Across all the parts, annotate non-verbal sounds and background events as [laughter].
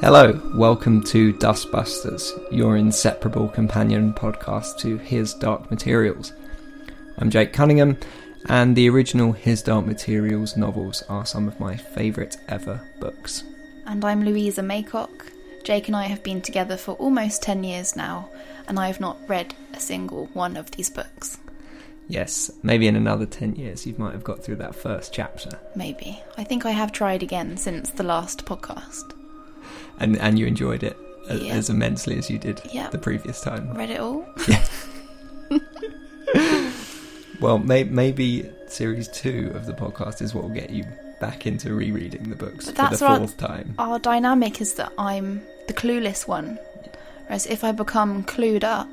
Hello, welcome to Dustbusters, your inseparable companion podcast to His Dark Materials. I'm Jake Cunningham, and the original His Dark Materials novels are some of my favourite ever books. And I'm Louisa Maycock. Jake and I have been together for almost 10 years now, and I have not read a single one of these books. Yes, maybe in another 10 years you might have got through that first chapter. Maybe. I think I have tried again since the last podcast. And, and you enjoyed it as, Yeah. as immensely as you did Yeah. the previous time. Read it all? [laughs] Yeah. Well, may, maybe series two of the podcast is what will get you back into rereading the books But for the fourth time. Our dynamic is that I'm the clueless one. Whereas if I become clued up,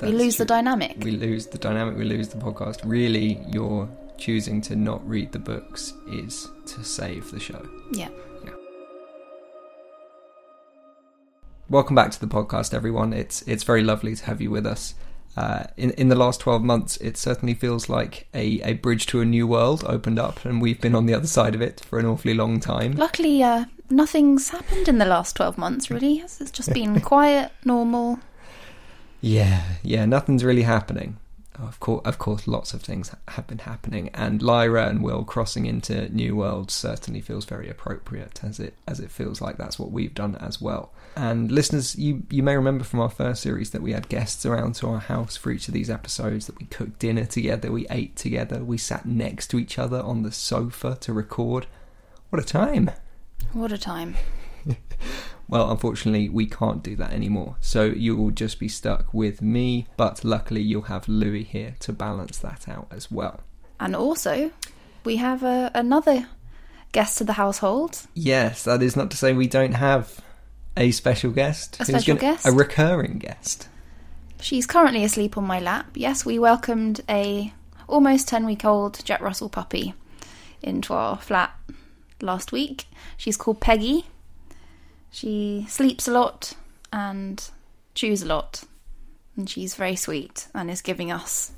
we That's lose the dynamic. We lose the dynamic, we lose the podcast. Really, your choosing to not read the books is to save the show. Yeah. Welcome back to the podcast, everyone. It's it's very lovely to have you with us. Uh, in in the last twelve months, it certainly feels like a, a bridge to a new world opened up, and we've been on the other side of it for an awfully long time. Luckily, uh, nothing's happened in the last 12 months, really. It's just been [laughs] quiet, normal. Yeah, yeah, nothing's really happening. Of course, of course, lots of things have been happening, and Lyra and Will crossing into new worlds certainly feels very appropriate, as it as it feels like that's what we've done as well. And listeners, you you may remember from our first series that we had guests around to our house for each of these episodes. That we cooked dinner together, we ate together, we sat next to each other on the sofa to record. What a time! What a time. [laughs] Well, unfortunately, we can't do that anymore. So you will just be stuck with me, but luckily you'll have Louis here to balance that out as well. And also, we have uh, another guest to the household. Yes, that is not to say we don't have a special guest. A special gonna- guest? A recurring guest. She's currently asleep on my lap. Yes, we welcomed a almost 10 week old Jack Russell puppy into our flat last week. She's called Peggy. She sleeps a lot and chews a lot. And she's very sweet and is giving us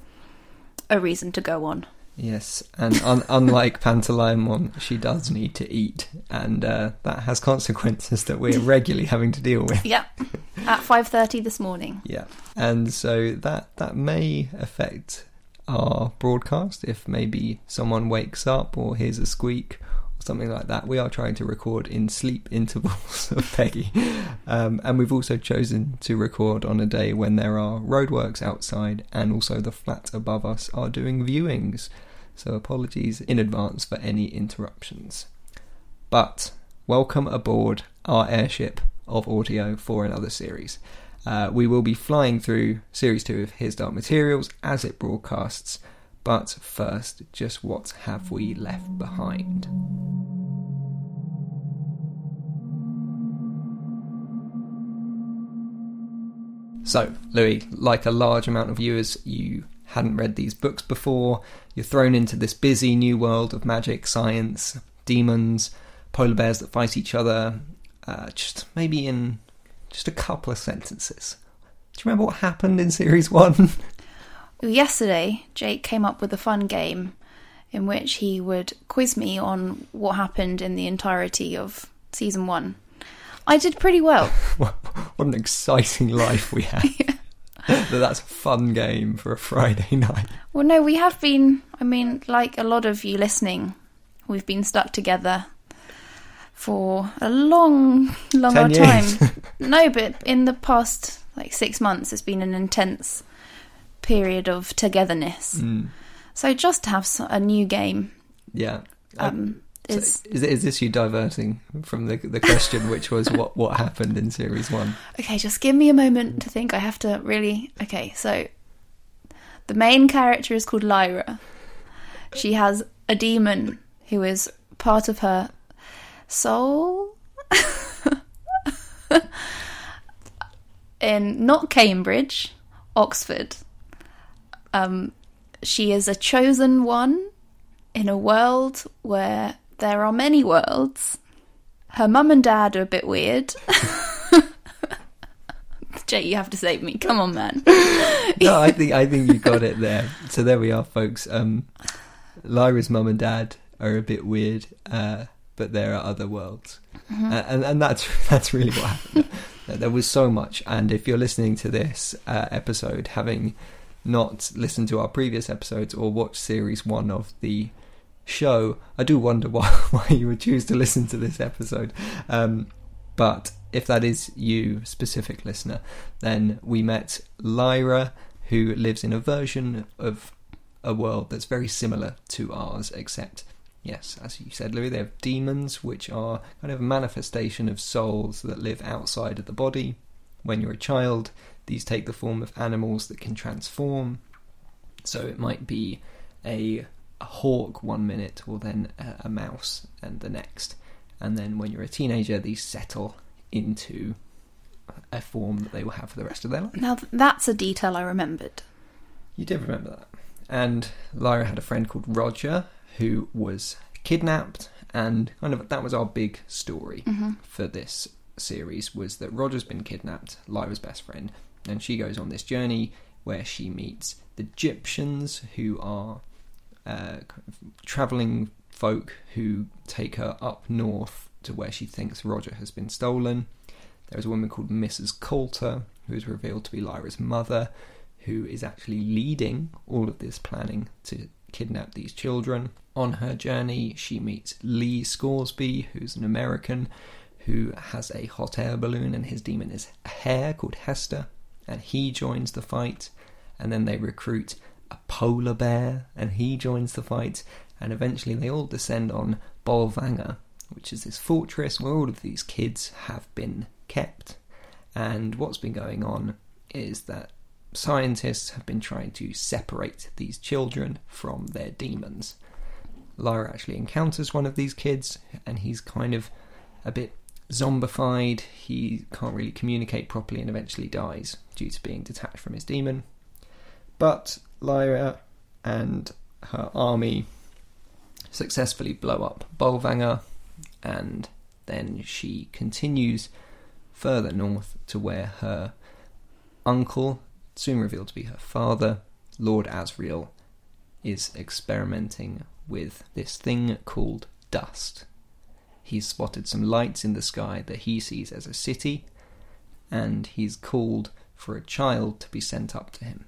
a reason to go on. Yes, and un- [laughs] unlike Pantalaimon, she does need to eat, and uh, that has consequences that we're regularly having to deal with. Yep. At 5:30 this morning. Yeah, and so that that may affect our broadcast if maybe someone wakes up or hears a squeak something like that. We are trying to record in sleep [laughs] intervals of [laughs] Peggy, um, and we've also chosen to record on a day when there are roadworks outside, and also the flat above us are doing viewings. So apologies in advance for any interruptions. But welcome aboard our airship of audio for another series. Uh, we will be flying through series two of His Dark Materials as it broadcasts. But first, just what have we left behind? So, Louis, like a large amount of viewers, you hadn't read these books before. You're thrown into this busy new world of magic, science, daemons, polar bears that fight each other. Uh, just maybe in just a couple of sentences. Do you remember what happened in series one? [laughs] Yesterday, Jake came up with a fun game in which he would quiz me on what happened in the entirety of season one. I did pretty well. [laughs] what an exciting [laughs] life we have. [laughs] That That's a fun game for a Friday night. Well, no, we have been, I mean, like a lot of you listening, we've been stuck together for a long, long time. no, but in the past, like six months, it's been an intense period of togetherness. Mm, So just to have a new game yeah. um, So is is, is this you diverting from the the question, which was what what happened in series one? Okay, just give me a moment to think. I have to really. Okay, so the main character is called Lyra. She has a daemon who is part of her soul. [laughs] In not Cambridge, Oxford. Um, she is a chosen one in a world where there are many worlds. Her mum and dad are a bit weird. [laughs] Jake, you have to save me. Come on, man. No, I think I think you got it there. So there we are, folks. Um, Lyra's mum and dad are a bit weird. Uh, but there are other worlds, uh, and and that's [laughs] that's really what happened. There was so much, and if you're listening to this uh, episode, having not listened to our previous episodes or watched series one of the show, I do wonder why [laughs] why you would choose to listen to this episode. Um, but if that is you, specific listener, then we met Lyra, who lives in a version of a world that's very similar to ours, except, yes, as you said, Louis, they have daemons, which are kind of a manifestation of souls that live outside of the body. When you're a child, these take the form of animals that can transform. So it might be a, a hawk one minute, or then a, a mouse and the next. And then when you're a teenager, these settle into a form that they will have for the rest of their life. Now that's a detail I remembered. You did remember that. And Lyra had a friend called Roger who was kidnapped, and kind of that was our big story mm-hmm. for this series was that Roger's been kidnapped, Lyra's best friend, and she goes on this journey where she meets the Gyptians who are uh, traveling folk who take her up north to where she thinks Roger has been stolen. There's a woman called Mrs. Coulter, who is revealed to be Lyra's mother, who is actually leading all of this planning to kidnap these children. On her journey, she meets Lee Scoresby, who's an American who has a hot air balloon, and his daemon is a hare called Hester, and he joins the fight. And then they recruit a polar bear, and he joins the fight. And eventually, they all descend on Bolvanger, which is this fortress where all of these kids have been kept. And what's been going on is that scientists have been trying to separate these children from their daemons. Lyra actually encounters one of these kids, and he's kind of a bit zombified. He can't really communicate properly and eventually dies due to being detached from his daemon. But Lyra and her army successfully blow up Bolvanger, and then she continues further north to where her uncle, soon revealed to be her father, Lord Asriel, is experimenting with this thing called dust. He's spotted some lights in the sky that he sees as a city, and he's called for a child to be sent up to him.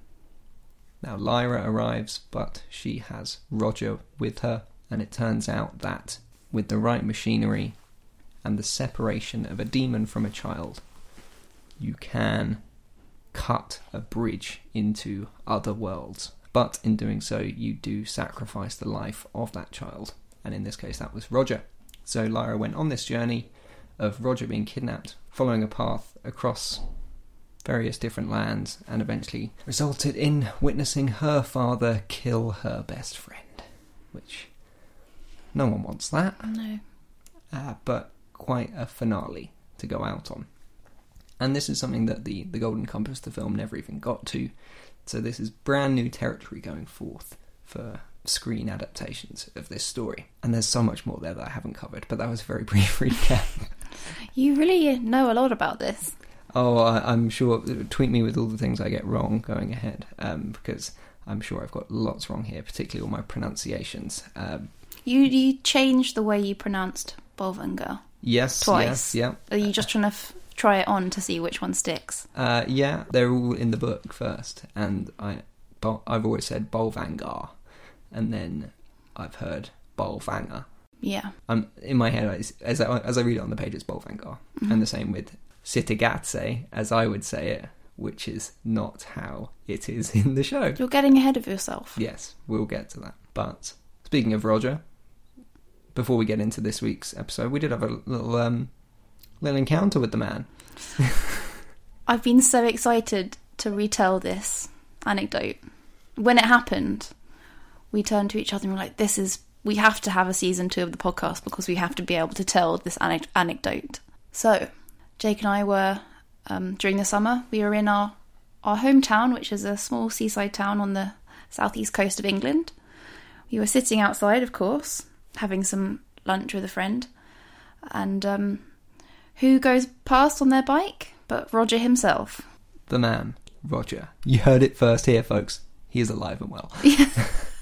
Now, Lyra arrives, but she has Roger with her, and it turns out that with the right machinery and the separation of a daemon from a child, you can cut a bridge into other worlds. But in doing so, you do sacrifice the life of that child. And in this case, that was Roger. So Lyra went on this journey of Roger being kidnapped, following a path across various different lands, and eventually resulted in witnessing her father kill her best friend. Which no one wants that No. uh, but quite a finale to go out on. And this is something that the, the Golden Compass, the film, never even got to. So this is brand new territory going forth for screen adaptations of this story. And there's so much more there that I haven't covered, but that was a very [laughs] brief recap. You really know a lot about this. oh, I, I'm sure, tweet me with all the things I get wrong going ahead, um, because I'm sure I've got lots wrong here, particularly all my pronunciations. Um, You you changed the way you pronounced Bolvanger. yes, Twice. yes, yeah. Are you just trying to f- try it on to see which one sticks? Uh, yeah, they're all in the book first, and I, I've always said Bolvangar, and then I've heard Bolvanger. Yeah. I'm in my head as as I, as I read it on the page, it's Bolvangar, and the same with Sitigatse, as I would say it, which is not how it is in the show. You're getting ahead of yourself. Yes, we'll get to that. But speaking of Roger, before we get into this week's episode, we did have a little um, little encounter with the man. [laughs] I've been so excited to retell this anecdote. When it happened, we turned to each other and were like, "This is we have to have a season two of the podcast because we have to be able to tell this anec- anecdote." So, Jake and I were um, during the summer. We were in our our hometown, which is a small seaside town on the southeast coast of England. We were sitting outside, of course, having some lunch with a friend, and um, who goes past on their bike but Roger himself. The man, Roger. You heard it first here, folks. He is alive and well. [laughs] [laughs]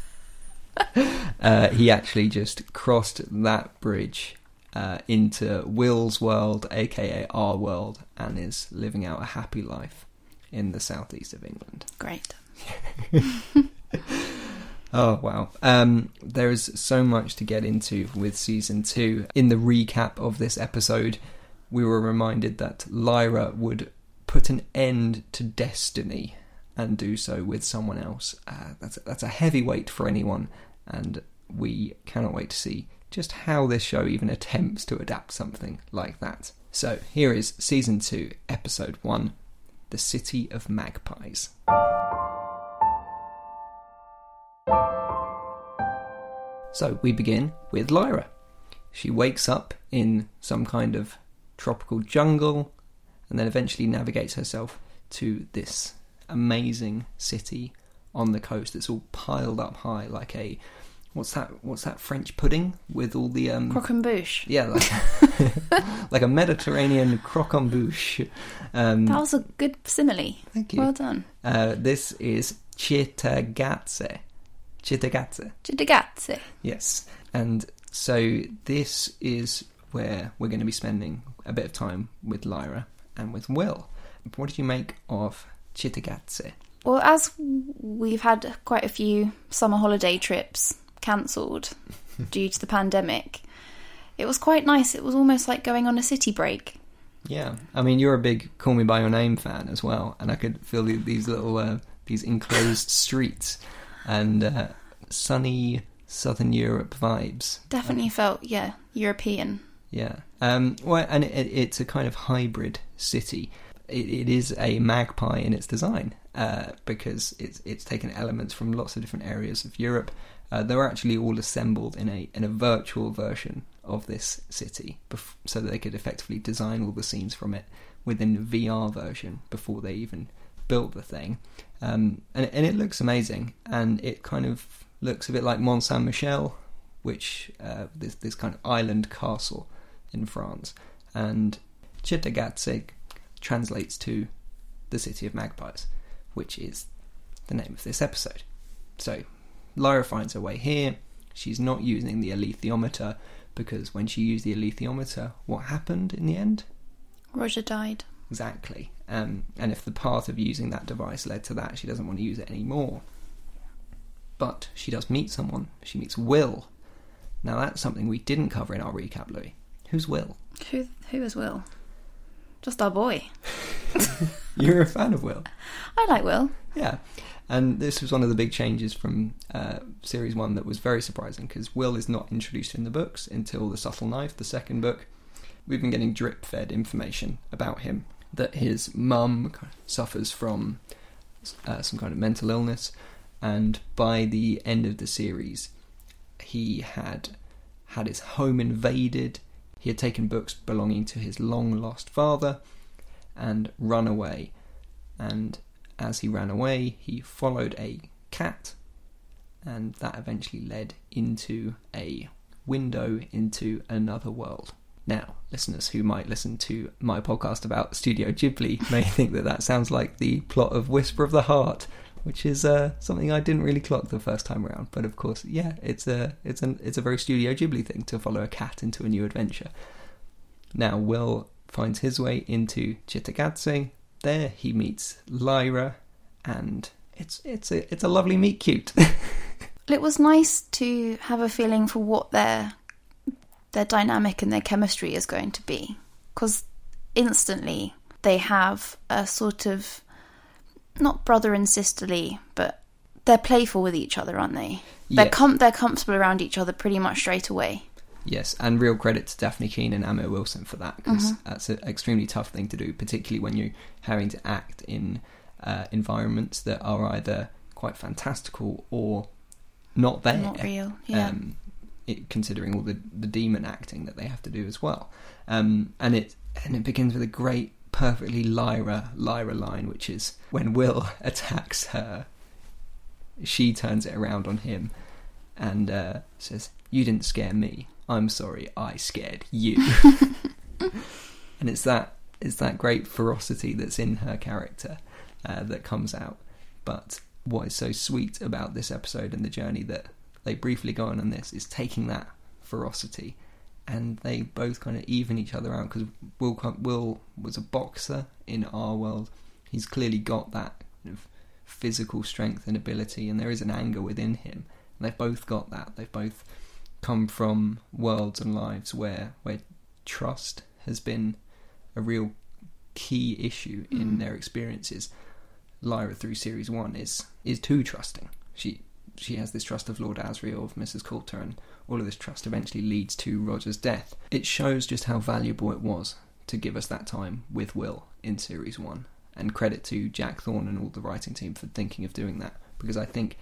[laughs] uh, he actually just crossed that bridge uh, into Will's world, aka our world, and is living out a happy life in the southeast of England. Great. [laughs] Oh wow! Um, there is so much to get into with season two. In the recap of this episode, we were reminded that Lyra would put an end to destiny and do so with someone else. Uh, that's that's a heavy weight for anyone, and we cannot wait to see just how this show even attempts to adapt something like that. So here is season two, episode one, "The City of Magpies." So we begin with Lyra. She wakes up in some kind of tropical jungle and then eventually navigates herself to this amazing city on the coast that's all piled up high like a what's that what's that French pudding with all the um Croquembouche. yeah like, [laughs] like a Mediterranean croquembouche um That was a good simile. thank you Well done. uh, this is Cittagazze Cittagazze Cittagazze. Yes. And so this is where we're going to be spending a bit of time with Lyra and with Will. What did you make of Well, as we've had quite a few summer holiday trips cancelled [laughs] due to the pandemic, it was quite nice. It was almost like going on a city break. Yeah, I mean you're a big Call Me by Your Name fan as well, and I could feel these little uh, these enclosed [laughs] streets and uh, sunny Southern Europe vibes. Definitely felt, yeah, European. Yeah. Um, well, and it, it's a kind of hybrid city. It, it is a magpie in its design uh, because it's it's taken elements from lots of different areas of Europe. Uh, they're actually all assembled in a in a virtual version of this city, bef- so that they could effectively design all the scenes from it within the VR version before they even built the thing. Um, and and it looks amazing, and it kind of looks a bit like Mont Saint Michel, which uh, this this kind of island castle in France, and Cittagazze translates to the city of magpies, which is the name of this episode. So, Lyra finds her way here. She's not using the alethiometer because when she used the alethiometer, what happened in the end? Roger died. Exactly. Um, and if the path of using that device led to that, she doesn't want to use it anymore. But she does meet someone. She meets Will. Now, that's something we didn't cover in our recap, Louis. Who's Will? Who, who is Will? Just our boy. [laughs] You're a fan of Will. [laughs] I like Will. Yeah. And this was one of the big changes from uh, series one that was very surprising because Will is not introduced in the books until The Subtle Knife, the second book. We've been getting drip fed information about him that his mum suffers from uh, some kind of mental illness, and by the end of the series, he had had his home invaded. He had taken books belonging to his long lost father and run away. And as he ran away, he followed a cat, and that eventually led into a window into another world. Now, listeners who might listen to my podcast about Studio Ghibli may [laughs] think that that sounds like the plot of Whisper of the Heart, which is uh, something I didn't really clock the first time around. But of course, yeah, it's a it's an it's a very Studio Ghibli thing to follow a cat into a new adventure. Now, Will finds his way into Cittagazze. There, he meets Lyra, and it's it's a it's a lovely meet cute. [laughs] It was nice to have a feeling for what their their dynamic and their chemistry is going to be, because instantly they have a sort of not brother and sisterly, but they're playful with each other, aren't they? They're Yeah. com- they're comfortable around each other pretty much straight away. Yes, and real credit to Dafne Keen and Amir Wilson for that because that's an extremely tough thing to do, particularly when you're having to act in uh, environments that are either quite fantastical or not there. Not real, yeah. Um, it, considering all the, the daemon acting that they have to do as well, um, and it and it begins with a great, perfectly Lyra Lyra line, which is when Will [laughs] attacks her, she turns it around on him and uh, says, "You didn't scare me. I'm sorry, I scared you." [laughs] and it's that it's that great ferocity that's in her character uh, that comes out. But what is so sweet about this episode and the journey that they briefly go on in this is taking that ferocity and they both kind of even each other out because Will Will was a boxer in our world. He's clearly got that kind of physical strength and ability, and there is an anger within him. And they've both got that. They've both come from worlds and lives where where trust has been a real key issue in Mm. their experiences. Lyra through series one is is too trusting. She she has this trust of Lord Asriel, of Mrs. Coulter, and all of this trust eventually leads to Roger's death. It shows just how valuable it was to give us that time with Will in series one. And credit to Jack Thorne and all the writing team for thinking of doing that. Because I think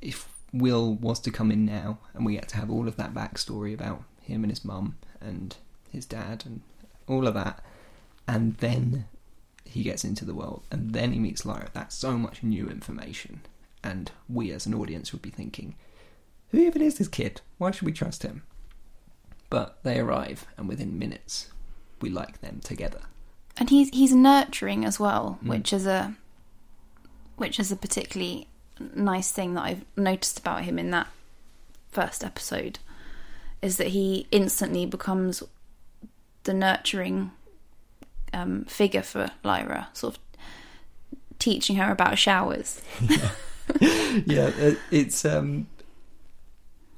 if Will was to come in now and we get to have all of that backstory about him and his mum and his dad and all of that, and then he gets into the world and then he meets Lyra, that's so much new information. And we as an audience would be thinking, who even is this kid? Why should we trust him? But they arrive, and within minutes, we like them together. and he's he's nurturing as well, Mm. which is a which is a particularly nice thing that I've noticed about him in that first episode is that he instantly becomes the nurturing um, figure for Lyra, sort of teaching her about showers. [laughs] yeah, [laughs] it, it's um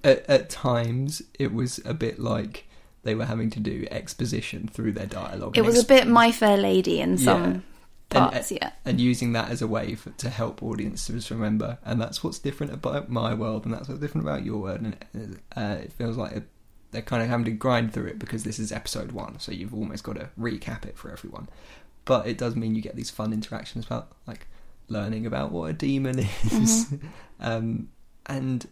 at, at times it was a bit like they were having to do exposition through their dialogue. It and was a bit My Fair Lady in some And- parts, yeah. and using that as a way for, to help audiences remember, and that's what's different about my world, and that's what's different about your world, and uh, it feels like it, they're kind of having to grind through it because this is episode one, so you've almost got to recap it for everyone. But it does mean you get these fun interactions about like learning about what a daemon [laughs] is, um, and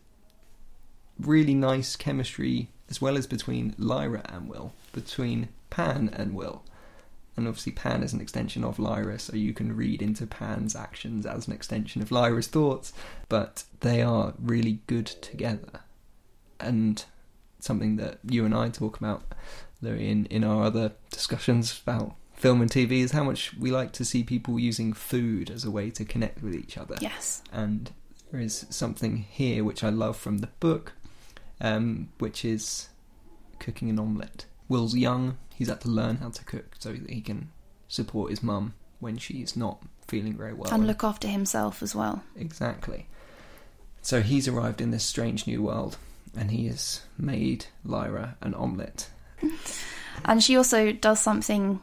really nice chemistry as well as between Lyra and Will, between Pan and Will. And obviously, Pan is an extension of Lyra, so you can read into Pan's actions as an extension of Lyra's thoughts. But they are really good together. And something that you and I talk about, Louis, in, in our other discussions about film and TV, is how much we like to see people using food as a way to connect with each other Yes. and there is something here which I love from the book, um, which is cooking an omelette. Will's young; he's had to learn how to cook so that he can support his mum when she's not feeling very well. and look after himself as well. exactly. So he's arrived in this strange new world, and he has made Lyra an omelette. [laughs] And she also does something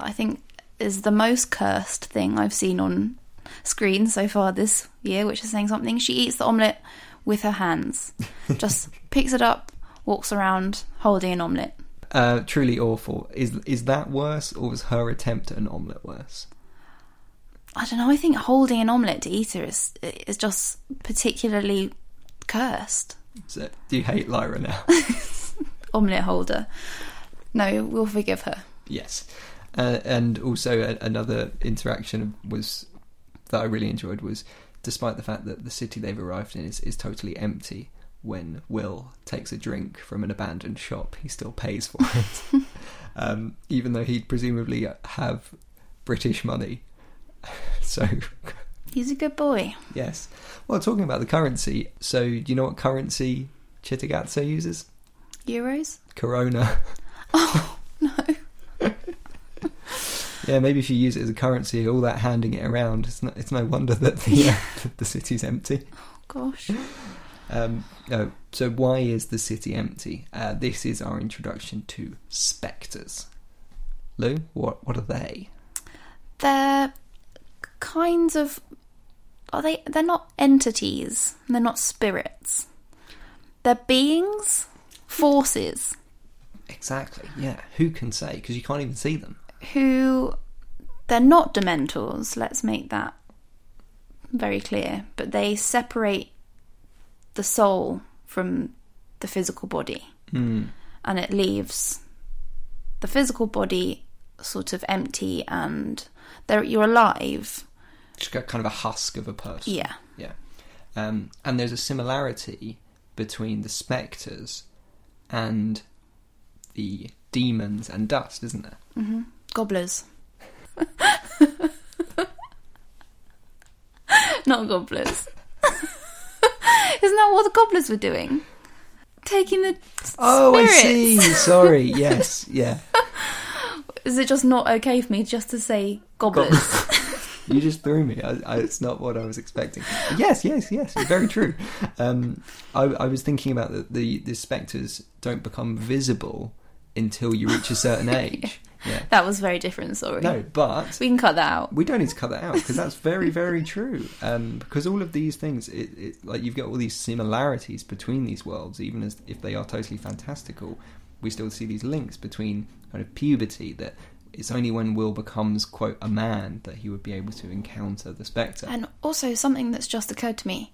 I think is the most cursed thing I've seen on screen so far this year, which is saying something. She eats the omelette with her hands. [laughs] Just picks it up, walks around holding an omelette. Uh, truly awful. Is is that worse, or was her attempt at an omelette worse? I don't know, I think holding an omelette to eat her is, is just particularly cursed. So, do you hate Lyra now? [laughs] Omelette holder. No, we'll forgive her. Yes, uh, and also a, another interaction was that I really enjoyed was, despite the fact that the city they've arrived in is, is totally empty, when Will takes a drink from an abandoned shop, he still pays for it, [laughs] um, even though he'd presumably have British money. [laughs] So He's a good boy. yes, well, talking about the currency, so do you know what currency Cittagazze uses? Euros? Corona. [laughs] Oh, no. Yeah, maybe if you use it as a currency, all that handing it around, it's no, it's no wonder that the uh, [laughs] the city's empty. Oh, gosh. Um, no, so why is the city empty? Uh, this is our introduction to spectres. Lou, what what are they? They're kinds of. Are they? They're not entities. They're not spirits. They're beings, forces Exactly. Yeah, who can say? Because you can't even see them. Who. They're not dementors. Let's make that very clear. But they separate the soul from the physical body, Hmm. and it leaves the physical body sort of empty, and they're, you're alive. Just got kind of a husk of a person. Yeah. Yeah. Um, and there's a similarity between the spectres and the daemons and dust, isn't there? hmm Gobblers. [laughs] Not gobblers. [laughs] Isn't that what the gobblers were doing? taking the Oh, I see. Sorry. Yes. Yeah. [laughs] Is it just not okay for me just to say gobblers? You just threw me. I, I, it's not what I was expecting. Yes, yes, yes. Very true. Um, I, I was thinking about the, the the specters don't become visible until you reach a certain [laughs] age. Yeah. that was very different. Sorry. No, but We can cut that out. we don't need to cut that out because that's very, [laughs] very true. Um, because all of these things, it, it, like you've got all these similarities between these worlds, even as if they are totally fantastical, we still see these links between kind of puberty that it's only when Will becomes quote a man that he would be able to encounter the spectre. And also something that's just occurred to me.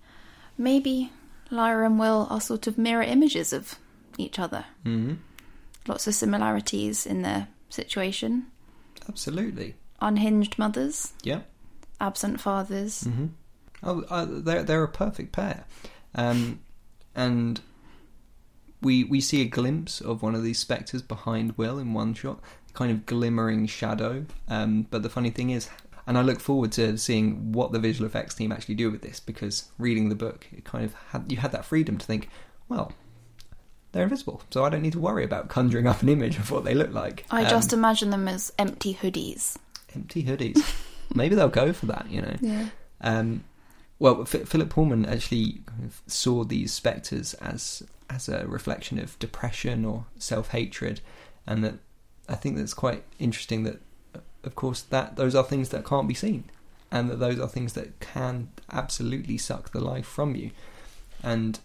Maybe Lyra and Will are sort of mirror images of each other. hmm Lots of similarities in their situation. Absolutely. Unhinged mothers, Yeah. absent fathers. hmm Oh, uh, they're they're a perfect pair, um, and we we see a glimpse of one of these specters behind Will in one shot, kind of glimmering shadow. Um, but the funny thing is, and I look forward to seeing what the visual effects team actually do with this because reading the book, it kind of had you had that freedom to think, well. They're invisible, so I don't need to worry about conjuring up an image of what they look like. I Um, just imagine them as empty hoodies. empty hoodies. [laughs] Maybe they'll go for that, you know. Yeah. Um, well, F- Philip Pullman actually kind of saw these spectres as as a reflection of depression or self hatred, and that I think that's quite interesting. That, of course, that those are things that can't be seen, and that those are things that can absolutely suck the life from you. And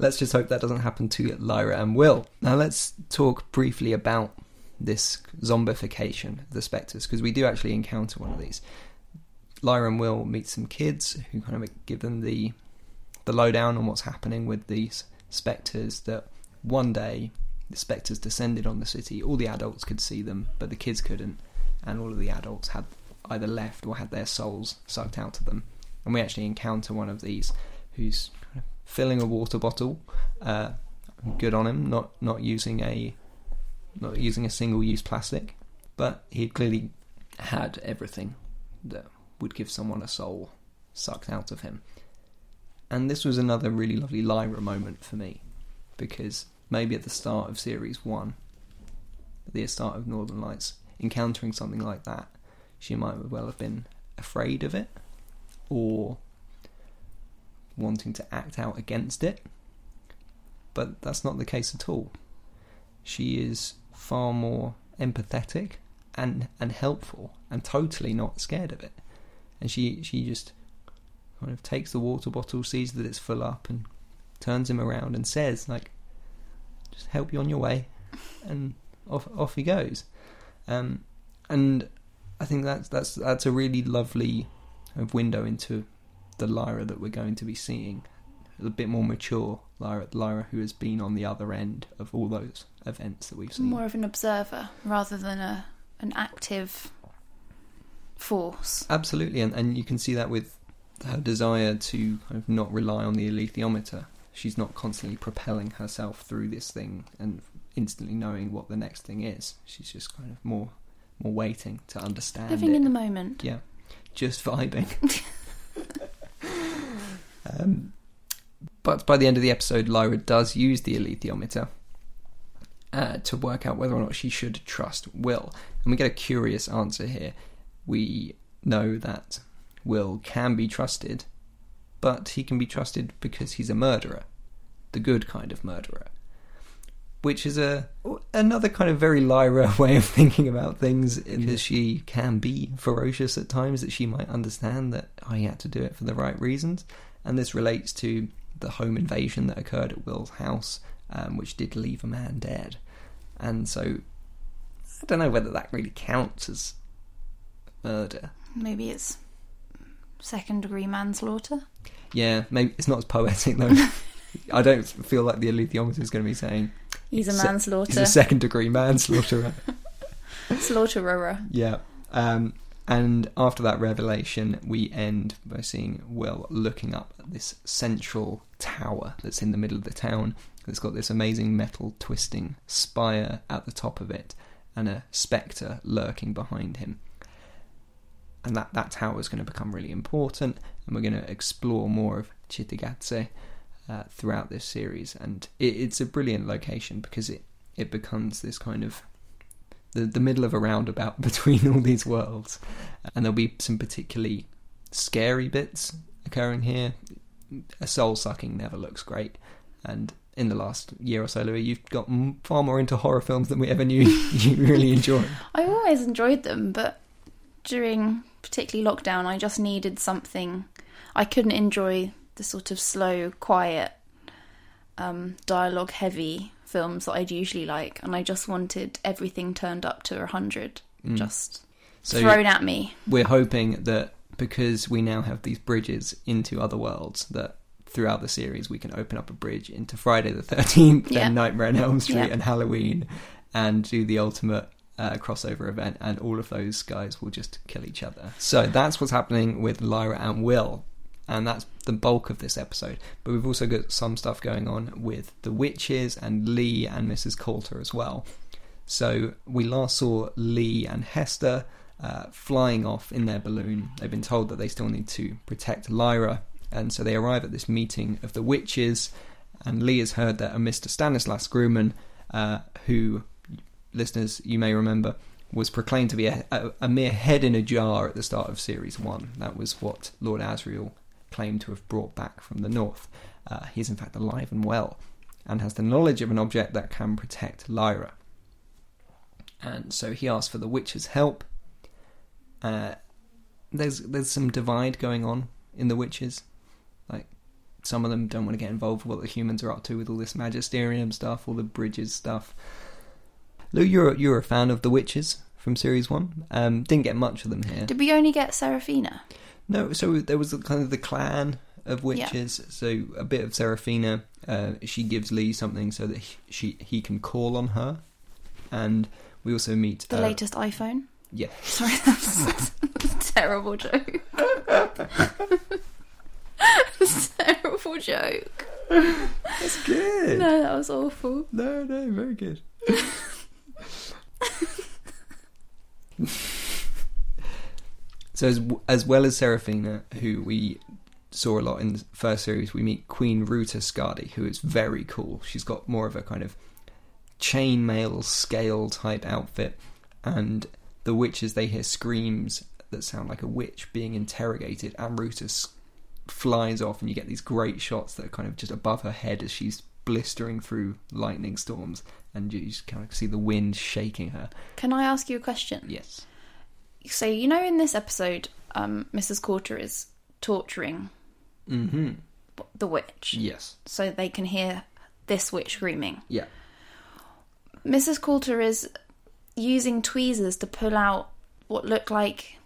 let's just hope that doesn't happen to Lyra and Will. Now, let's talk briefly about this zombification of the spectres because we do actually encounter one of these. Lyra and Will meet some kids who kind of give them the the lowdown on what's happening with these spectres. That one day the spectres descended on the city. All the adults could see them, but the kids couldn't, and all of the adults had either left or had their souls sucked out of them. And we actually encounter one of these who's filling a water bottle. Uh, good on him, not not using a not using a single use plastic, but he clearly had everything that would give someone a soul sucked out of him. And this was another really lovely Lyra moment for me, because maybe at the start of series one, the start of Northern Lights, encountering something like that, she might well have been afraid of it, or wanting to act out against it. But that's not the case at all. She is far more empathetic and and helpful and totally not scared of it. And she she just kind of takes the water bottle, sees that it's full up, and turns him around and says like, "Just help you on your way," and off off he goes. Um, and I think that's that's that's a really lovely kind of window into the Lyra that we're going to be seeing. A bit more mature Lyra, Lyra who has been on the other end of all those events that we've seen. More of an observer rather than a an active force. Absolutely, and, and you can see that with her desire to kind of not rely on the alethiometer. She's not constantly propelling herself through this thing and instantly knowing what the next thing is. She's just kind of more more waiting to understand Living it. in the moment. Yeah, just vibing. [laughs] um, but by the end of the episode, Lyra does use the alethiometer uh, to work out whether or not she should trust Will. And we get a curious answer here. We know that Will can be trusted, but he can be trusted because he's a murderer, the good kind of murderer. Which is a another kind of very Lyra [laughs] way of thinking about things, because she can be ferocious at times. That she might understand that I had to do it for the right reasons, and this relates to the home invasion that occurred at Will's house, um, which did leave a man dead. And so, I don't know whether that really counts as murder. Maybe it's second degree manslaughter. Yeah, maybe it's not as poetic though. [laughs] I don't feel like the alethiometer is going to be saying He's a Se- manslaughter. he's a second degree manslaughterer. [laughs] Slaughterer. yeah. Um, and after that revelation, we end by seeing Will looking up at this central tower that's in the middle of the town. That's got this amazing metal twisting spire at the top of it, and a spectre lurking behind him. And that, that tower is going to become really important, and we're going to explore more of Cittagazze uh, throughout this series, and it, it's a brilliant location because it it becomes this kind of the the middle of a roundabout [laughs] between all these worlds, and there'll be some particularly scary bits occurring here. A soul sucking never looks great, and in the last year or so, Louis, you've got far more into horror films than we ever knew [laughs] you really [laughs] enjoy. I always enjoyed them, but during particularly lockdown, I just needed something. I couldn't enjoy the sort of slow, quiet, um, dialogue heavy films that I'd usually like, and I just wanted everything turned up to 100, just So thrown at me. we're hoping that because we now have these bridges into other worlds, that throughout the series we can open up a bridge into Friday the Thirteenth, Yeah. and Nightmare on Elm Street, Yeah. and Halloween, and do the ultimate. Uh, crossover event, and all of those guys will just kill each other. So that's what's happening with Lyra and Will, and that's the bulk of this episode. But we've also got some stuff going on with the witches and Lee and Mrs. Coulter as well. So we last saw Lee and Hester uh, flying off in their balloon. They've been told that they still need to protect Lyra, and so they arrive at this meeting of the witches. And Lee has heard that a Mr. Stanislas Grumman, uh, who listeners you may remember was proclaimed to be a, a, a mere head in a jar at the start of series one. That was what Lord Asriel claimed to have brought back from the north. Uh, he's in fact alive and well, and has the knowledge of an object that can protect Lyra. And so he asks for the witch's help. Uh, there's there's some divide going on in the witches. Like some of them don't want to get involved with what the humans are up to with all this magisterium stuff, all the bridges stuff. Lou, you're you're a fan of the witches from series one. Um, didn't get much of them here. Did we only get Serafina? No, so there was kind of the clan of Yeah. witches. So a bit of Serafina. Uh, she gives Lee something so that he, she he can call on her, and we also meet The uh, latest iPhone? Yeah, Sorry, [laughs] that's a terrible joke. terrible joke. that's good. No, that was awful. No, no, very good. [laughs] so as as well as Serafina, who we saw a lot in the first series, we meet Queen Ruta Skadi, who is very cool. She's got more of a kind of chainmail scale type outfit, and the witches they hear screams that sound like a witch being interrogated, and Ruta s- flies off, and you get these great shots that are kind of just above her head as she's blistering through lightning storms, and you just kind of see the wind shaking her. Can I ask you a question? Yes. So, you know, in this episode, um, Mrs. Coulter is torturing Mm-hmm. the witch Yes. so they can hear this witch screaming. Yeah. Mrs. Coulter is using tweezers to pull out what look like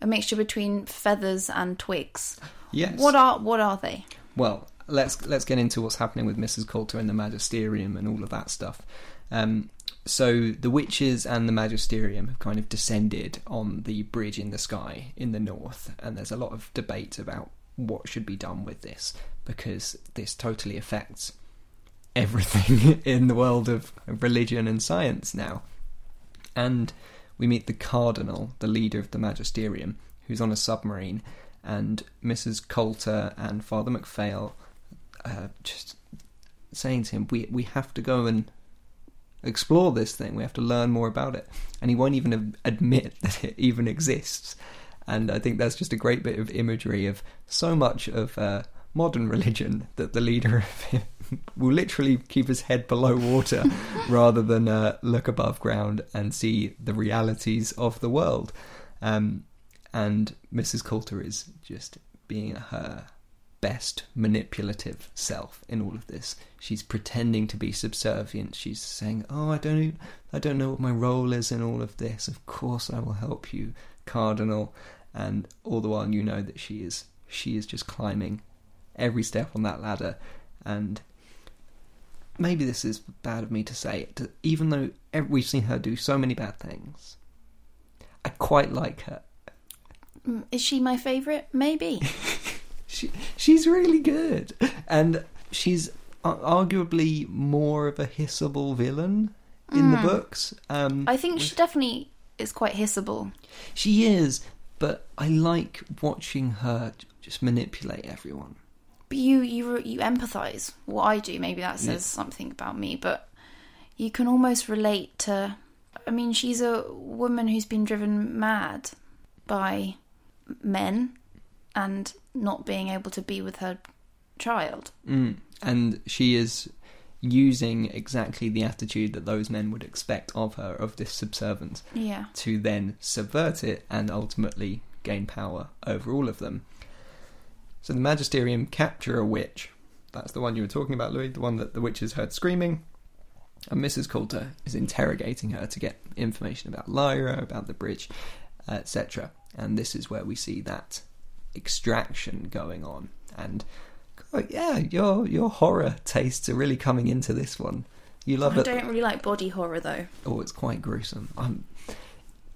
a mixture between feathers and twigs. Yes. What are what are they? Well, let's let's get into what's happening with Mrs. Coulter and the Magisterium and all of that stuff. Um, so the witches and the Magisterium have kind of descended on the bridge in the sky in the north, and there's a lot of debate about what should be done with this because this totally affects everything [laughs] in the world of religion and science now. And we meet the cardinal, the leader of the magisterium, who's on a submarine, and Mrs. Coulter and Father MacPhail uh, just saying to him, "We we have to go and explore this thing. We have to learn more about it." And he won't even admit [laughs] that it even exists. And I think that's just a great bit of imagery of so much of uh, modern religion [laughs] that the leader of it [laughs] will literally keep his head below water rather than uh, look above ground and see the realities of the world. Um, and Mrs. Coulter is just being her best manipulative self in all of this. She's pretending to be subservient. She's saying, "Oh, I don't, I don't know what my role is in all of this. Of course, I will help you, Cardinal." And all the while, you know that she is, she is just climbing every step on that ladder. And maybe this is bad of me to say, to- even though we've seen her do so many bad things, I quite like her. Mm, Is she my favourite? Maybe. [laughs] She she's really good, and she's arguably more of a hissable villain in the books. Um, I think she definitely is quite hissable. she is, but I like watching her just manipulate everyone but you you you empathize. What I do, maybe that says something about me, but you can almost relate to. I mean, she's a woman who's been driven mad by men and not being able to be with her child. Mm. And she is using exactly the attitude that those men would expect of her, of this subservience, Yeah. to then subvert it and ultimately gain power over all of them. So the Magisterium capture a witch. That's the one you were talking about, Louis, the one that the witches heard screaming. And Mrs. Coulter is interrogating her to get information about Lyra, about the bridge, etc. And this is where we see that extraction going on. And yeah, your your horror tastes are really coming into this one. You love I it. don't really like body horror though. Oh, it's quite gruesome. I'm,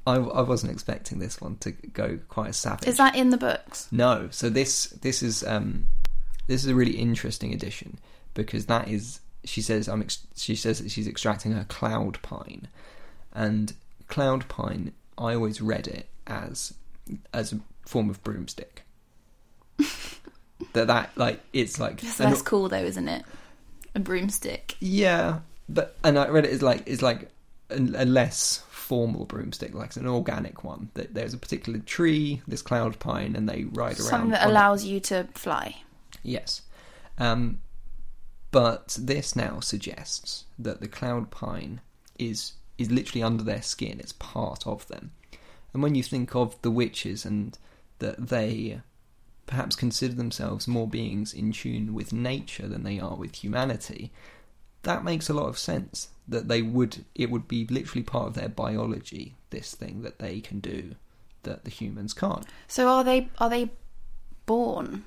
I I wasn't expecting this one to go quite as savage. Is that in the books? No. So this this is um this is a really interesting addition because that is she says I'm ex- she says that she's extracting her cloud pine, and cloud pine I always read it as as a form of broomstick. That that like it's like an- cool though, isn't it? A broomstick. yeah, but and I read it as like it's like a, a less formal broomstick, like it's an organic one. That there's a particular tree, this cloud pine, and they ride around. Something that on it. allows you to fly. Yes. Um, but this now suggests that the cloud pine is is literally under their skin. It's part of them. And when you think of the witches and that they perhaps consider themselves more beings in tune with nature than they are with humanity, that makes a lot of sense. That they would it would be literally part of their biology, this thing that they can do that the humans can't. So are they are they born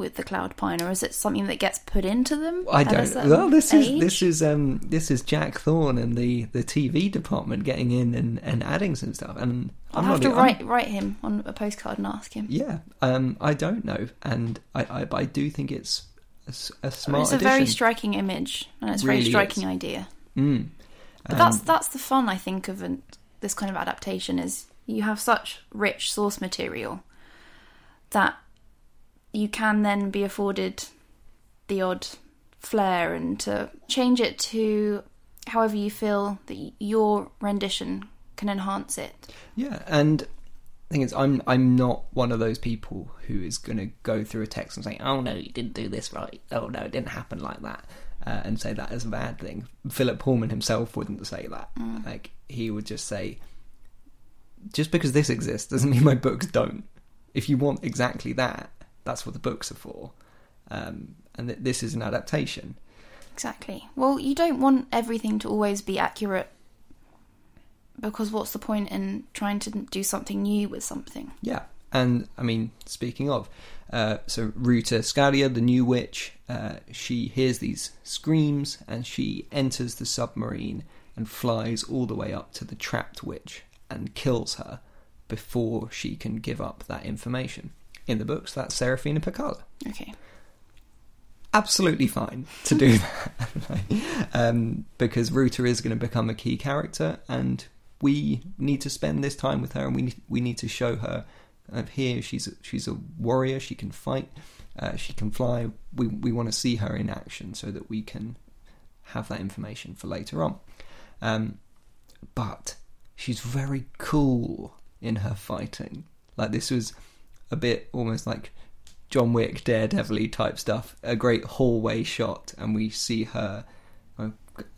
with the cloud pine, or is it something that gets put into them? I don't. Well, this is this is um this is Jack Thorne and the the TV department getting in and, and adding some stuff. And I'll I'm have not. to I'm- write write him on a postcard and ask him. Yeah. Um. I don't know, and I I, but I do think it's a smart it's a addition. very striking image and it's a very striking is. idea. Mm. But Um, that's that's the fun I think of an, this kind of adaptation is you have such rich source material that you can then be afforded the odd flair and to change it to however you feel that your rendition can enhance it. Yeah, and the thing is, I'm I'm not one of those people who is going to go through a text and say, "Oh no, you didn't do this right. Oh no, it didn't happen like that," uh, and say that as a bad thing. Philip Pullman himself wouldn't say that. Like he would just say, "Just because this exists doesn't mean my books don't. If you want exactly that, that's what the books are for." Um, and th- this is an adaptation. Exactly. Well, you don't want everything to always be accurate because what's the point in trying to do something new with something? Yeah, and I mean, speaking of, uh, so Ruta Skadi, the new witch, uh, she hears these screams and she enters the submarine and flies all the way up to the trapped witch and kills her before she can give up that information. In the books, that's Serafina Pekkala. Okay. Absolutely fine to do [laughs] that um, because Ruta is going to become a key character, and we need to spend this time with her, and we need, we need to show her uh, here she's a, she's a warrior. She can fight. Uh, she can fly. We we want to see her in action so that we can have that information for later on. Um, but she's very cool in her fighting. Like this was a bit almost like John Wick, Daredevil type stuff. A great hallway shot, and we see her uh,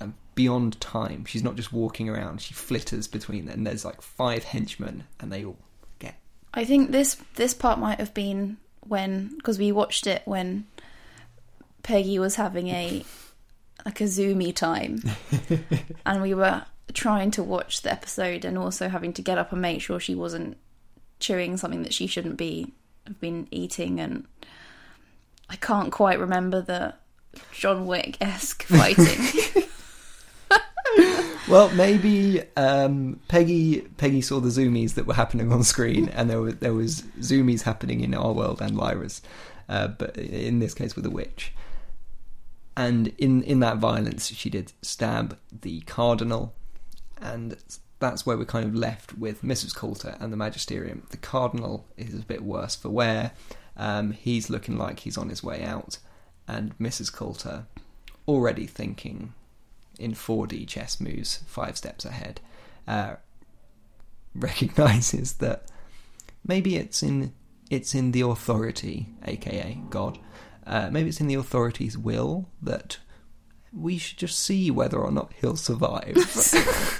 uh, beyond time. She's not just walking around; she flitters between them. And there's like five henchmen, and they all get I think this this part might have been when because we watched it when Peggy was having a like a zoomy time, [laughs] and we were trying to watch the episode and also having to get up and make sure she wasn't chewing something that she shouldn't be have been eating, and I can't quite remember the John Wick esque [laughs] fighting. [laughs] Well, maybe um, Peggy Peggy saw the zoomies that were happening on screen, and there were there was zoomies happening in our world and Lyra's, uh, but in this case with a witch. And in in that violence, she did stab the cardinal, and that's where we're kind of left with Mrs. Coulter and the Magisterium. The Cardinal is a bit worse for wear. Um, he's looking like he's on his way out, and Mrs. Coulter already thinking in 4D chess moves, five steps ahead, uh, [laughs] recognizes that maybe it's in it's in the authority, aka God. Uh, maybe it's in the authority's will that we should just see whether or not he'll survive,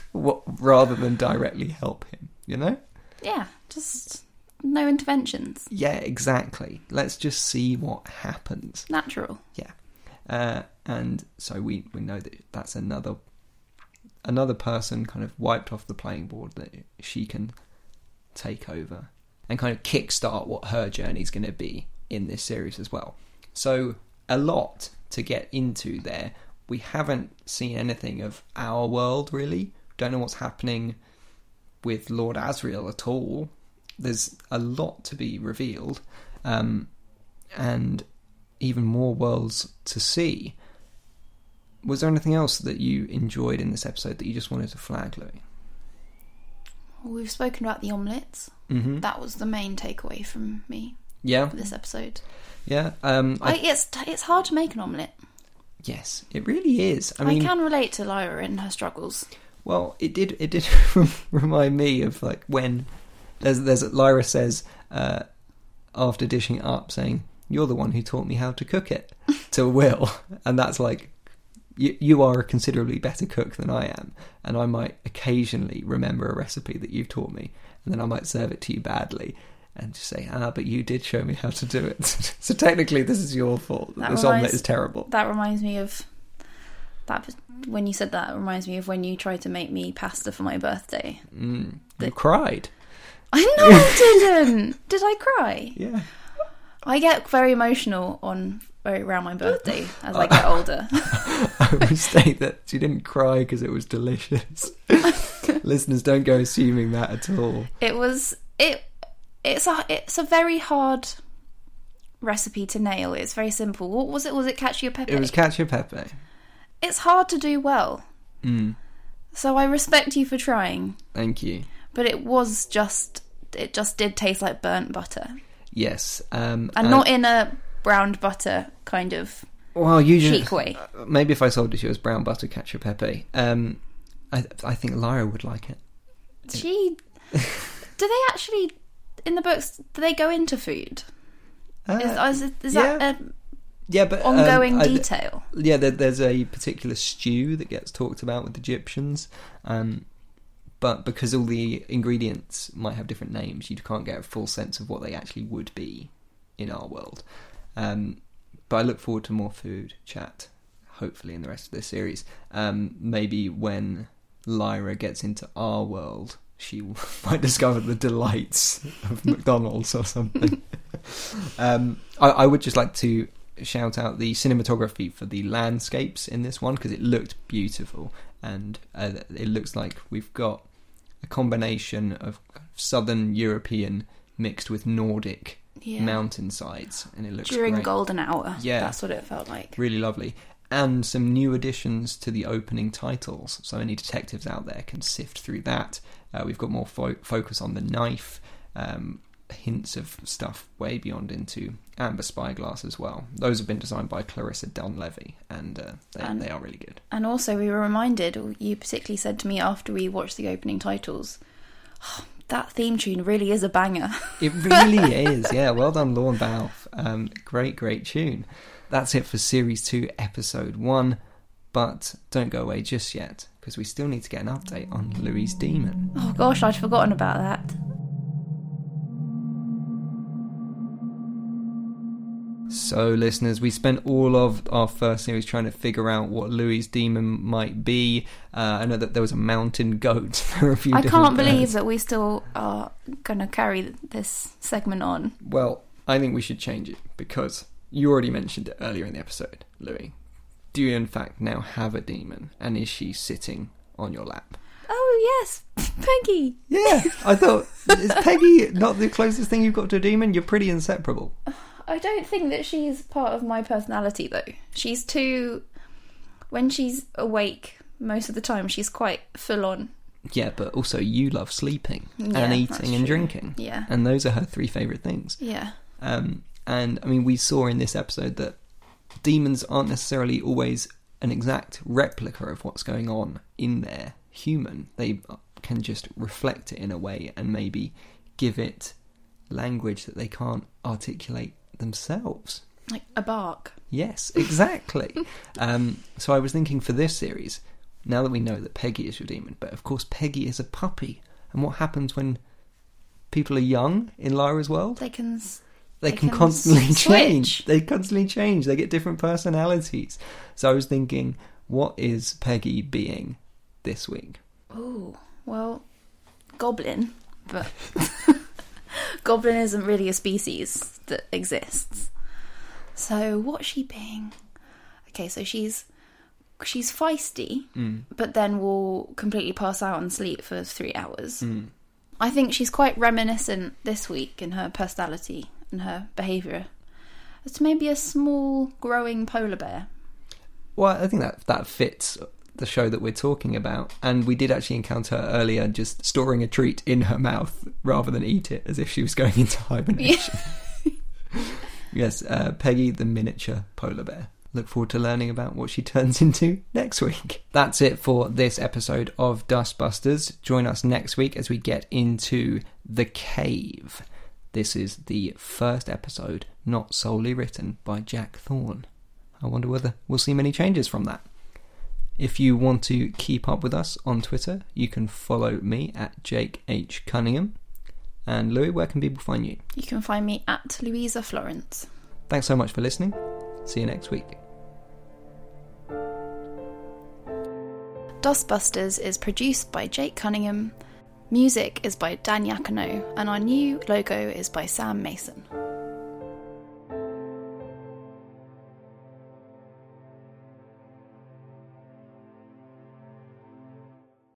[laughs] what, rather than directly help him. You know? Yeah, just no interventions. Yeah, exactly. Let's just see what happens. Natural. Yeah, uh, and so we we know that that's another another person kind of wiped off the playing board that she can take over and kind of kickstart what her journey is going to be in this series as well. So a lot to get into there. We haven't seen anything of our world really. Don't know what's happening with Lord Asriel at all. There's a lot to be revealed, um, and even more worlds to see. Was there anything else that you enjoyed in this episode that you just wanted to flag, Louis? We've spoken about the omelettes. Mm-hmm. That was the main takeaway from me Yeah, for this episode. yeah. Um, I, I, it's it's hard to make an omelette. Yes, it really is. I I, mean, can relate to Lyra in her struggles. Well, it did. It did [laughs] remind me of like when there's there's Lyra says uh, after dishing it up, saying, "You're the one who taught me how to cook it," to [laughs] Will, and that's like you you are a considerably better cook than I am, and I might occasionally remember a recipe that you've taught me, and then I might serve it to you badly. And just say, ah, but you did show me how to do it. [laughs] so technically, this is your fault. That this omelette is terrible. That reminds me of that. When you said that, it reminds me of when you tried to make me pasta for my birthday. Mm. You cried. [laughs] I know I didn't. Did I cry? [laughs] Yeah. I get very emotional on around my birthday as I get older. I would state that she didn't cry because it was delicious. Listeners, don't go assuming that at all. It was it. It's a it's a very hard recipe to nail. It's very simple. What was it? Was it cacio pepe? It was cacio pepe. it's hard to do well. Mm, So I respect you for trying, thank you. but it was just it just did taste like burnt butter, Yes, um, and not in a browned butter kind of well. Chic way. maybe if I sold it to you as brown butter cacio pepe, um, I I think Lyra would like it. She do they actually in the books? Do they go into food? Uh, Is, is, is that an yeah, but um, ongoing I- detail? yeah, there, there's a particular stew that gets talked about with Gyptians, um, but because all the ingredients might have different names, you can't get a full sense of what they actually would be in our world. Um, but I look forward to more food chat, hopefully in the rest of this series. Um, maybe when Lyra gets into our world, she [laughs] might discover the delights of [laughs] McDonald's or something. [laughs] um, I, I would just like to shout out the cinematography for the landscapes in this one because it looked beautiful and uh, it looks like we've got a combination of southern European mixed with Nordic Yeah. mountainsides and it looks During great. golden hour. Yeah. That's what it felt like. really lovely and some new additions to the opening titles so any detectives out there can sift through that uh, we've got more fo- focus on the knife um, hints of stuff way beyond into amber spyglass as well those have been designed by clarissa dunlevy and uh, they, And- they are really good And also, we were reminded, or you particularly said to me after we watched the opening titles, "Oh, that theme tune really is a banger. It really [laughs] is. Yeah, well done, Lorne Balfe. Um, great, great tune. That's it for Series 2, Episode 1. But don't go away just yet, because we still need to get an update on Louise Daemon. oh gosh, I'd forgotten about that. So, listeners, we spent all of our first series trying to figure out what Louise Daemon might be. Uh, I know that there was a mountain goat. [laughs] for a few I can't believe birds. that we still are going to carry this segment on. Well, I think we should change it because you already mentioned it earlier in the episode, Louis. Do you, in fact, now have a daemon, and is she sitting on your lap? Oh, yes, [laughs] Peggy. Yeah, I thought is Peggy not the closest thing you've got to a daemon? You're pretty inseparable. I don't think that she's part of my personality, though. She's too. When she's awake, most of the time, she's quite full on Yeah, but also you love sleeping Yeah, and eating and drinking. Yeah. And those are her three favourite things. Yeah. Um, and I mean, we saw in this episode that daemons aren't necessarily always an exact replica of what's going on in their human. They can just reflect it in a way and maybe give it language that they can't articulate themselves. Like a bark. Yes, exactly. [laughs] um, so I was thinking for this series, now that we know that Peggy is your daemon, but of course Peggy is a puppy. And what happens when people are young in Lyra's world? They can. They can, can constantly [laughs] switch. change. They constantly change. They get different personalities. So I was thinking, what is Peggy being this week? Oh, well, goblin, but [laughs] goblin isn't really a species that exists. So what's she being? Okay, so she's she's feisty, Mm. but then will completely pass out and sleep for three hours. Mm. I think she's quite reminiscent this week in her personality and her behaviour as to maybe a small growing polar bear. Well, I think that that fits the show that we're talking about. And we did actually encounter her earlier just storing a treat in her mouth rather than eat it as if she was going [laughs] into hibernation. [laughs] yes, uh, Peggy the miniature polar bear. Look forward to learning about what she turns into next week. That's it for this episode of Dustbusters. Join us next week as we get into The Cave. This is the first episode not solely written by Jack Thorne. I wonder whether we'll see many changes from that. If you want to keep up with us on Twitter, you can follow me at Jake H. Cunningham. And Louis, where can people find you? You can find me at Louisa Florence. Thanks so much for listening. See you next week. Dustbusters is produced by Jake Cunningham. Music is by Dan Yakano, and our new logo is by Sam Mason.